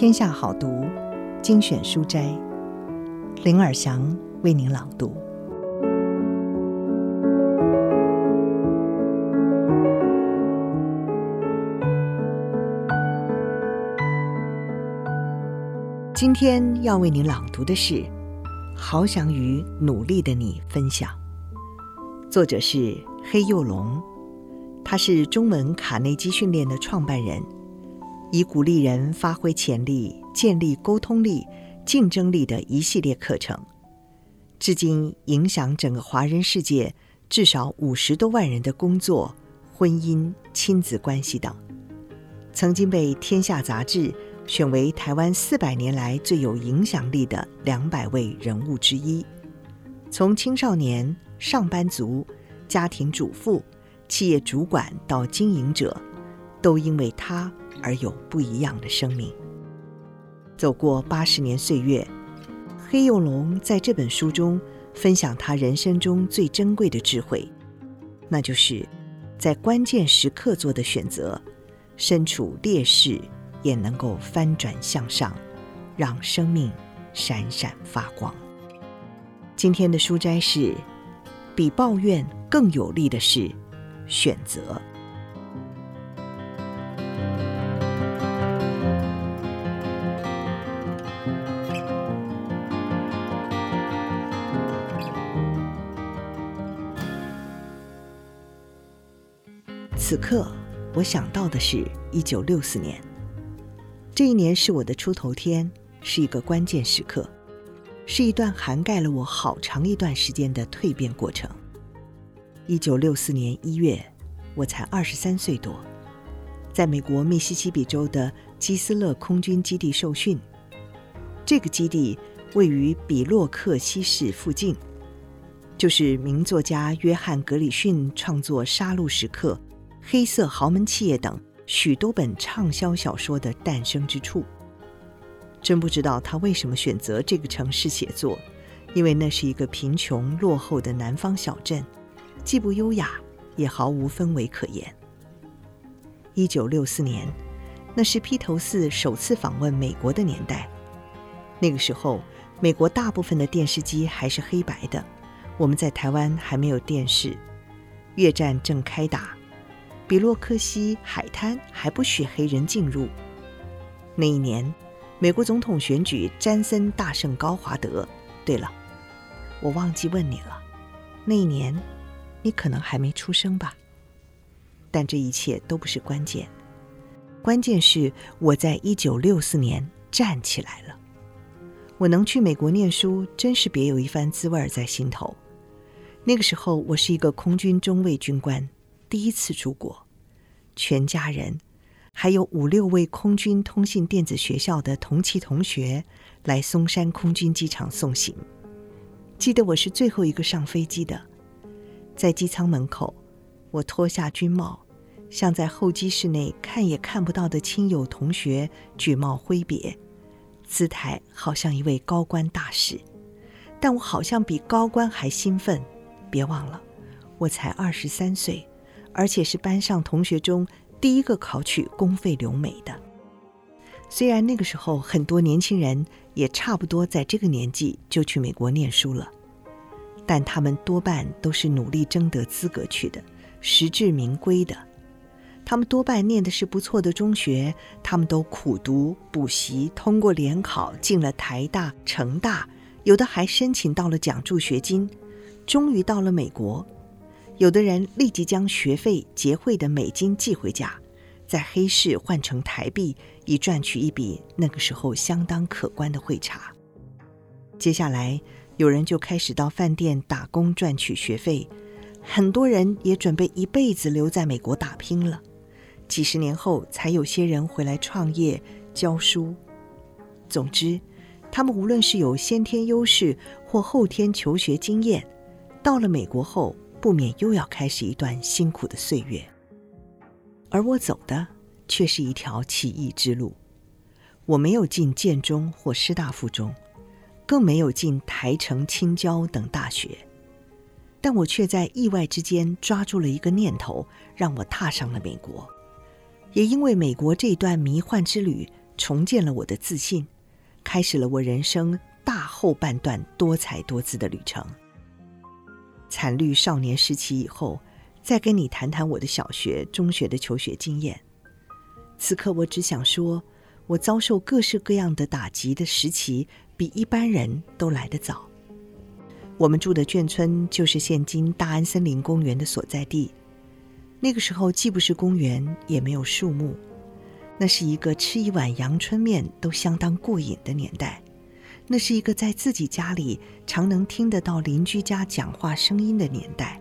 天下好读精选书斋，林尔祥为您朗读。今天要为您朗读的是《好想与努力的你分享》，作者是黑幼龙，他是中文卡内基训练的创办人。以鼓励人发挥潜力、建立沟通力、竞争力的一系列课程，至今影响整个华人世界至少五十多万人的工作、婚姻、亲子关系等。曾经被《天下》杂志选为台湾四百年来最有影响力的两百位人物之一。从青少年、上班族、家庭主妇、企业主管到经营者，都因为他。而有不一样的生命。走过八十年岁月，黑幼龙在这本书中分享他人生中最珍贵的智慧，那就是在关键时刻做的选择，身处劣势也能够翻转向上，让生命闪闪发光。今天的书斋是：比抱怨更有力的是选择。此刻，我想到的是一九六四年。这一年是我的出头天，是一个关键时刻，是一段涵盖了我好长一段时间的蜕变过程。一九六四年一月，我才二十三岁多，在美国密西西比州的基斯勒空军基地受训。这个基地位于比洛克西市附近，就是名作家约翰·格里逊创作《杀戮时刻》。黑色豪门企业等许多本畅销小说的诞生之处，真不知道他为什么选择这个城市写作，因为那是一个贫穷落后的南方小镇，既不优雅，也毫无氛围可言。一九六四年，那是披头四首次访问美国的年代，那个时候，美国大部分的电视机还是黑白的，我们在台湾还没有电视，越战正开打。比洛克西海滩还不许黑人进入。那一年，美国总统选举，詹森大胜高华德。对了，我忘记问你了，那一年你可能还没出生吧？但这一切都不是关键，关键是我在一九六四年站起来了。我能去美国念书，真是别有一番滋味在心头。那个时候，我是一个空军中尉军官。第一次出国，全家人，还有五六位空军通信电子学校的同期同学来松山空军机场送行。记得我是最后一个上飞机的，在机舱门口，我脱下军帽，向在候机室内看也看不到的亲友同学举帽挥别，姿态好像一位高官大使，但我好像比高官还兴奋。别忘了，我才二十三岁。而且是班上同学中第一个考取公费留美的。虽然那个时候很多年轻人也差不多在这个年纪就去美国念书了，但他们多半都是努力争得资格去的，实至名归的。他们多半念的是不错的中学，他们都苦读补习，通过联考进了台大、成大，有的还申请到了奖助学金，终于到了美国。有的人立即将学费结汇的美金寄回家，在黑市换成台币，以赚取一笔那个时候相当可观的汇差。接下来，有人就开始到饭店打工赚取学费，很多人也准备一辈子留在美国打拼了。几十年后，才有些人回来创业教书。总之，他们无论是有先天优势或后天求学经验，到了美国后，不免又要开始一段辛苦的岁月，而我走的却是一条奇异之路。我没有进建中或师大附中，更没有进台城、清交等大学，但我却在意外之间抓住了一个念头，让我踏上了美国。也因为美国这段迷幻之旅，重建了我的自信，开始了我人生大后半段多彩多姿的旅程。惨绿少年时期以后，再跟你谈谈我的小学、中学的求学经验。此刻我只想说，我遭受各式各样的打击的时期，比一般人都来得早。我们住的眷村就是现今大安森林公园的所在地。那个时候既不是公园，也没有树木，那是一个吃一碗阳春面都相当过瘾的年代。那是一个在自己家里常能听得到邻居家讲话声音的年代。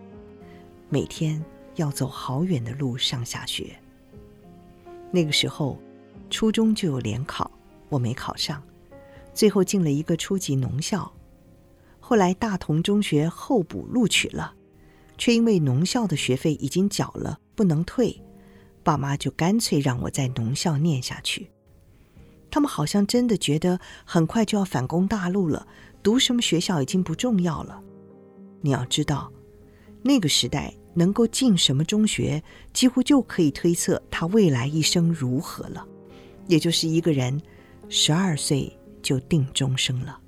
每天要走好远的路上下学。那个时候，初中就有联考，我没考上，最后进了一个初级农校。后来大同中学候补录取了。却因为农校的学费已经缴了，不能退，爸妈就干脆让我在农校念下去。他们好像真的觉得很快就要反攻大陆了，读什么学校已经不重要了。你要知道，那个时代能够进什么中学，几乎就可以推测他未来一生如何了。也就是一个人十二岁就定终生了。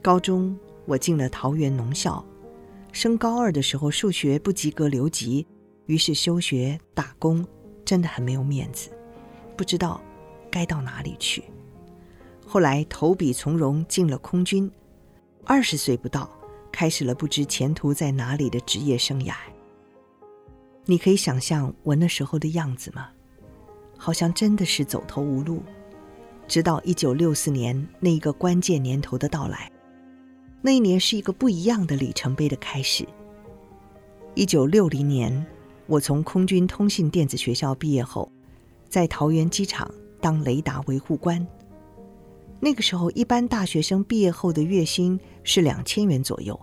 高中我进了桃园农校。升高二的时候，数学不及格留级，于是休学打工，真的很没有面子，不知道该到哪里去。后来投笔从戎进了空军，二十岁不到，开始了不知前途在哪里的职业生涯。你可以想象我那时候的样子吗？好像真的是走投无路，直到一九六四年那一个关键年头的到来。那一年是一个不一样的里程碑的开始。一九六零年，我从空军通信电子学校毕业后，在桃园机场当雷达维护官。那个时候，一般大学生毕业后的月薪是两千元左右，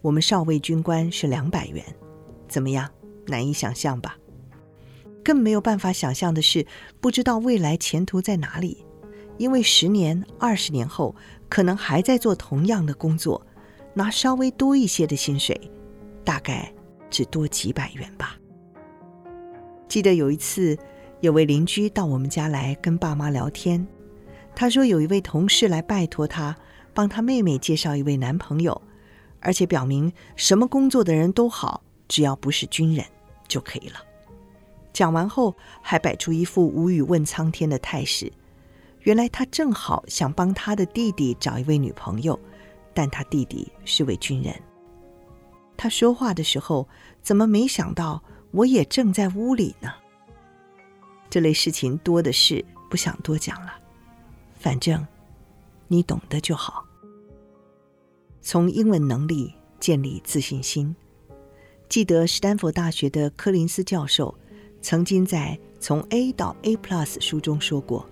我们少尉军官是两百元。怎么样？难以想象吧？更没有办法想象的是，不知道未来前途在哪里。因为十年、二十年后，可能还在做同样的工作，拿稍微多一些的薪水，大概只多几百元吧。记得有一次，有位邻居到我们家来跟爸妈聊天，他说有一位同事来拜托他帮他妹妹介绍一位男朋友，而且表明什么工作的人都好，只要不是军人就可以了。讲完后，还摆出一副无语问苍天的态势。原来他正好想帮他的弟弟找一位女朋友，但他弟弟是位军人。他说话的时候，怎么没想到我也正在屋里呢？这类事情多的是，不想多讲了。反正你懂得就好。从英文能力建立自信心。记得史丹佛大学的柯林斯教授曾经在《从 A 到 A Plus》书中说过。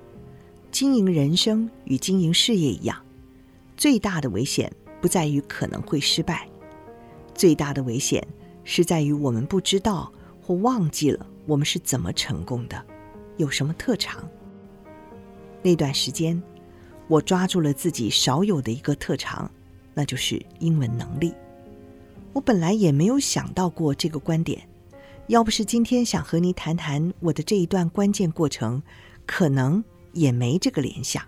经营人生与经营事业一样，最大的危险不在于可能会失败，最大的危险是在于我们不知道或忘记了我们是怎么成功的，有什么特长。那段时间，我抓住了自己少有的一个特长，那就是英文能力。我本来也没有想到过这个观点，要不是今天想和你谈谈我的这一段关键过程，可能。也没这个联想。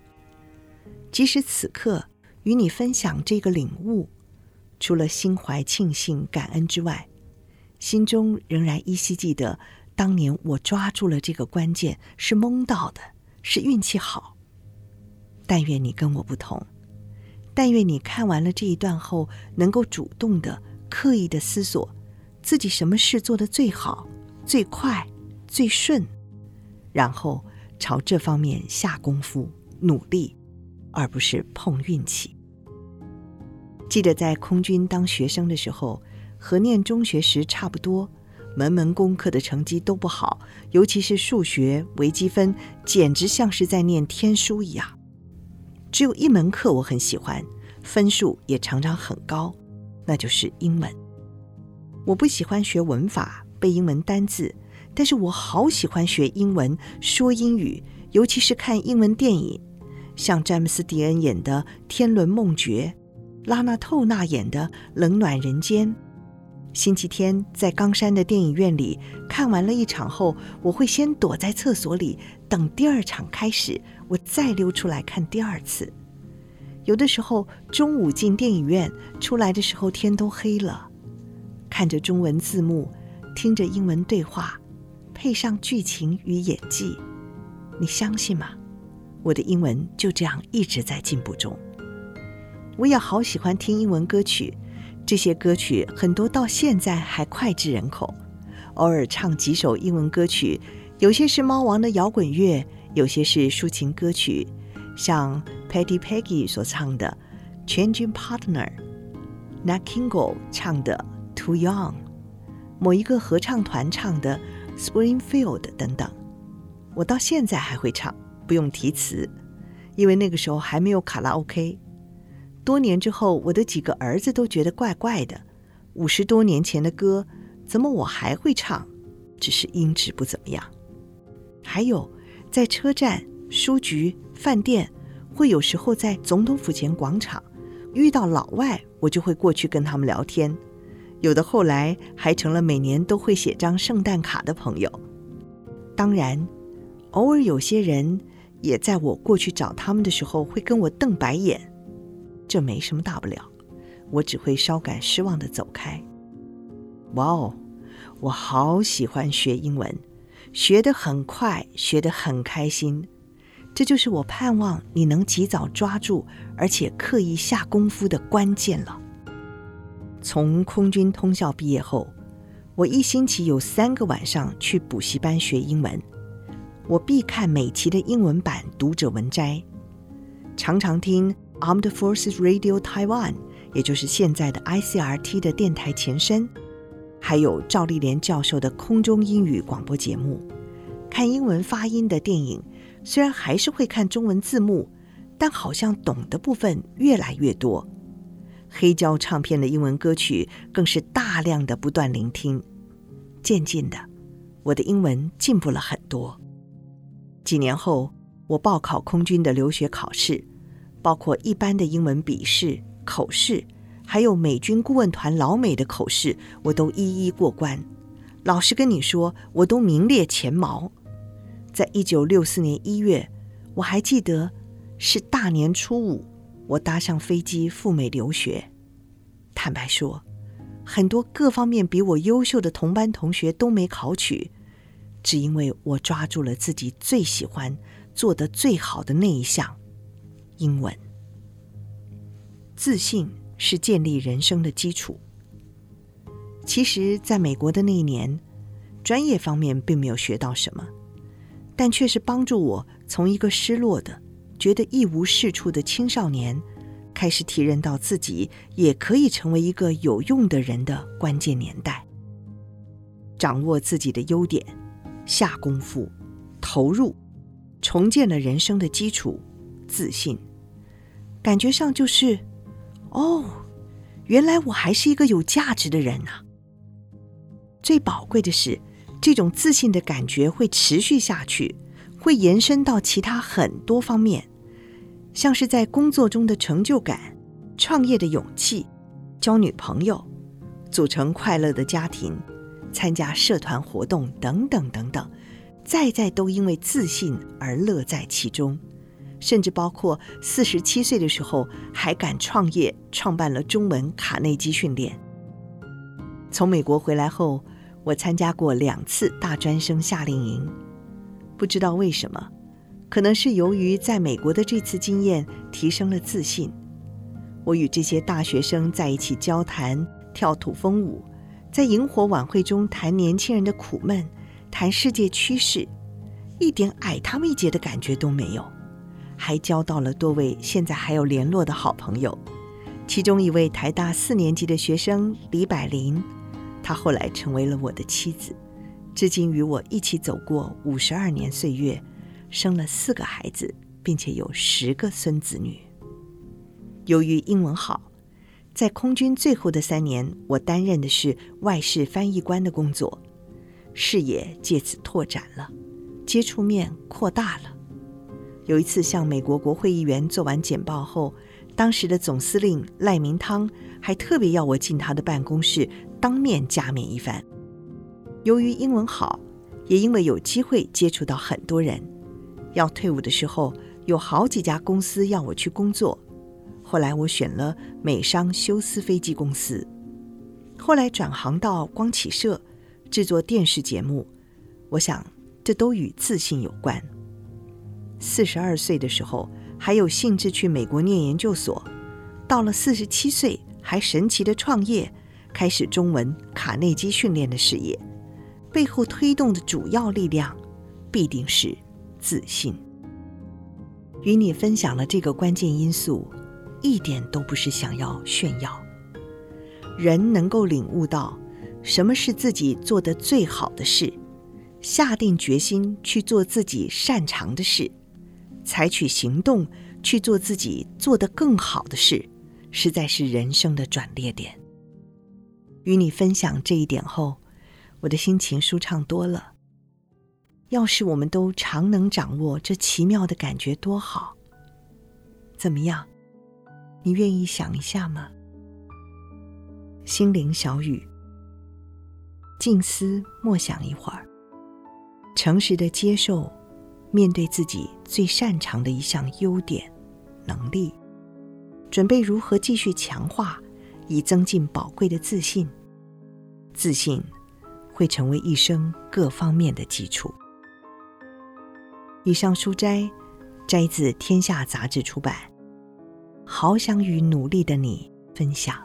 即使此刻与你分享这个领悟，除了心怀庆幸感恩之外，心中仍然依稀记得当年我抓住了这个关键，是蒙到的，是运气好。但愿你跟我不同，但愿你看完了这一段后，能够主动的、刻意的思索自己什么事做得最好、最快、最顺，然后。朝这方面下功夫努力，而不是碰运气。记得在空军当学生的时候，和念中学时差不多，门门功课的成绩都不好，尤其是数学、微积分，简直像是在念天书一样。只有一门课我很喜欢，分数也常常很高，那就是英文。我不喜欢学文法，背英文单字。但是我好喜欢学英文，说英语，尤其是看英文电影，像詹姆斯·迪恩演的《天伦梦觉》，拉娜·透纳演的《冷暖人间》，星期天在冈山的电影院里看完了一场后，我会先躲在厕所里等第二场开始，我再溜出来看第二次。有的时候中午进电影院，出来的时候天都黑了，看着中文字幕，听着英文对话，配上剧情与演技，你相信吗？我的英文就这样一直在进步中。我也好喜欢听英文歌曲。这些歌曲很多到现在还脍炙人口，偶尔唱几首英文歌曲，有些是猫王的摇滚乐，有些是抒情歌曲，像 Patti Peggy 所唱的《Changing Partner》，Nat King Cole 唱的《Too Young》，某一个合唱团唱的《Springfield》等等，我到现在还会唱，不用提词，因为那个时候还没有卡拉 OK。多年之后，我的几个儿子都觉得怪怪的。五十多年前的歌，怎么我还会唱？只是音质不怎么样。还有，在车站、书局、饭店，会有时候在总统府前广场遇到老外，我就会过去跟他们聊天。有的后来还成了每年都会写张圣诞卡的朋友。当然，偶尔有些人也在我过去找他们的时候会跟我瞪白眼。这没什么大不了，我只会稍感失望的走开。哇哦，我好喜欢学英文，学得很快，学得很开心。这就是我盼望你能及早抓住，而且刻意下功夫的关键了。从空军通校毕业后，我一星期有三个晚上去补习班学英文，我必看每期的英文版读者文摘，常常听。Armed Forces Radio Taiwan，也就是现在的 ICRT 的电台前身，还有赵丽莲教授的空中英语广播节目，看英文发音的电影，虽然还是会看中文字幕，但好像懂的部分越来越多。黑胶唱片的英文歌曲更是大量的不断聆听，渐渐的，我的英文进步了很多。几年后，我报考空军的留学考试。包括一般的英文笔试、口试，还有美军顾问团老美的口试，我都一一过关。老实跟你说，我都名列前茅。在一九六四年一月，我还记得是大年初五，我搭上飞机赴美留学。坦白说，很多各方面比我优秀的同班同学都没考取，只因为我抓住了自己最喜欢、做得最好的那一项。英文。自信是建立人生的基础。其实，在美国的那一年，专业方面并没有学到什么，但却是帮助我从一个失落的、觉得一无是处的青少年，开始体认到自己也可以成为一个有用的人的关键年代。掌握自己的优点，下功夫，投入，重建了人生的基础——自信。感觉上就是，哦，原来我还是一个有价值的人呐。最宝贵的是，这种自信的感觉会持续下去，会延伸到其他很多方面，像是在工作中的成就感、创业的勇气、交女朋友、组成快乐的家庭、参加社团活动等等等等，在在都因为自信而乐在其中。甚至包括四十七岁的时候还敢创业，创办了中文卡内基训练。从美国回来后，我参加过两次大专生夏令营，不知道为什么，可能是由于在美国的这次经验提升了自信。我与这些大学生在一起交谈、跳土风舞，在萤火晚会中谈年轻人的苦闷，谈世界趋势，一点矮他们一截的感觉都没有。还交到了多位现在还有联络的好朋友，其中一位台大四年级的学生李百林，她后来成为了我的妻子，至今与我一起走过五十二年岁月，生了四个孩子，并且有十个孙子女。由于英文好，在空军最后的三年，我担任的是外事翻译官的工作，视野借此拓展了，接触面扩大了。有一次向美国国会议员做完简报后，当时的总司令赖明汤还特别要我进他的办公室，当面加冕一番。由于英文好，也因为有机会接触到很多人，要退伍的时候，有好几家公司要我去工作。后来我选了美商休斯飞机公司，后来转行到光启社，制作电视节目。我想，这都与自信有关。四十二岁的时候，还有兴致去美国念研究所；到了四十七岁，还神奇的创业，开始中文卡内基训练的事业。背后推动的主要力量，必定是自信。与你分享了这个关键因素。一点都不是想要炫耀。人能够领悟到什么是自己做的最好的事，下定决心去做自己擅长的事，采取行动去做自己做得更好的事，实在是人生的转捩点。与你分享这一点后，我的心情舒畅多了。要是我们都常能掌握这奇妙的感觉，多好！怎么样？你愿意想一下吗？心灵小雨，静思默想一会儿，诚实的接受，面对自己最擅长的一项优点、能力，准备如何继续强化，以增进宝贵的自信。自信会成为一生各方面的基础。以上书摘摘自《天下杂志》出版。好想与努力的你分享。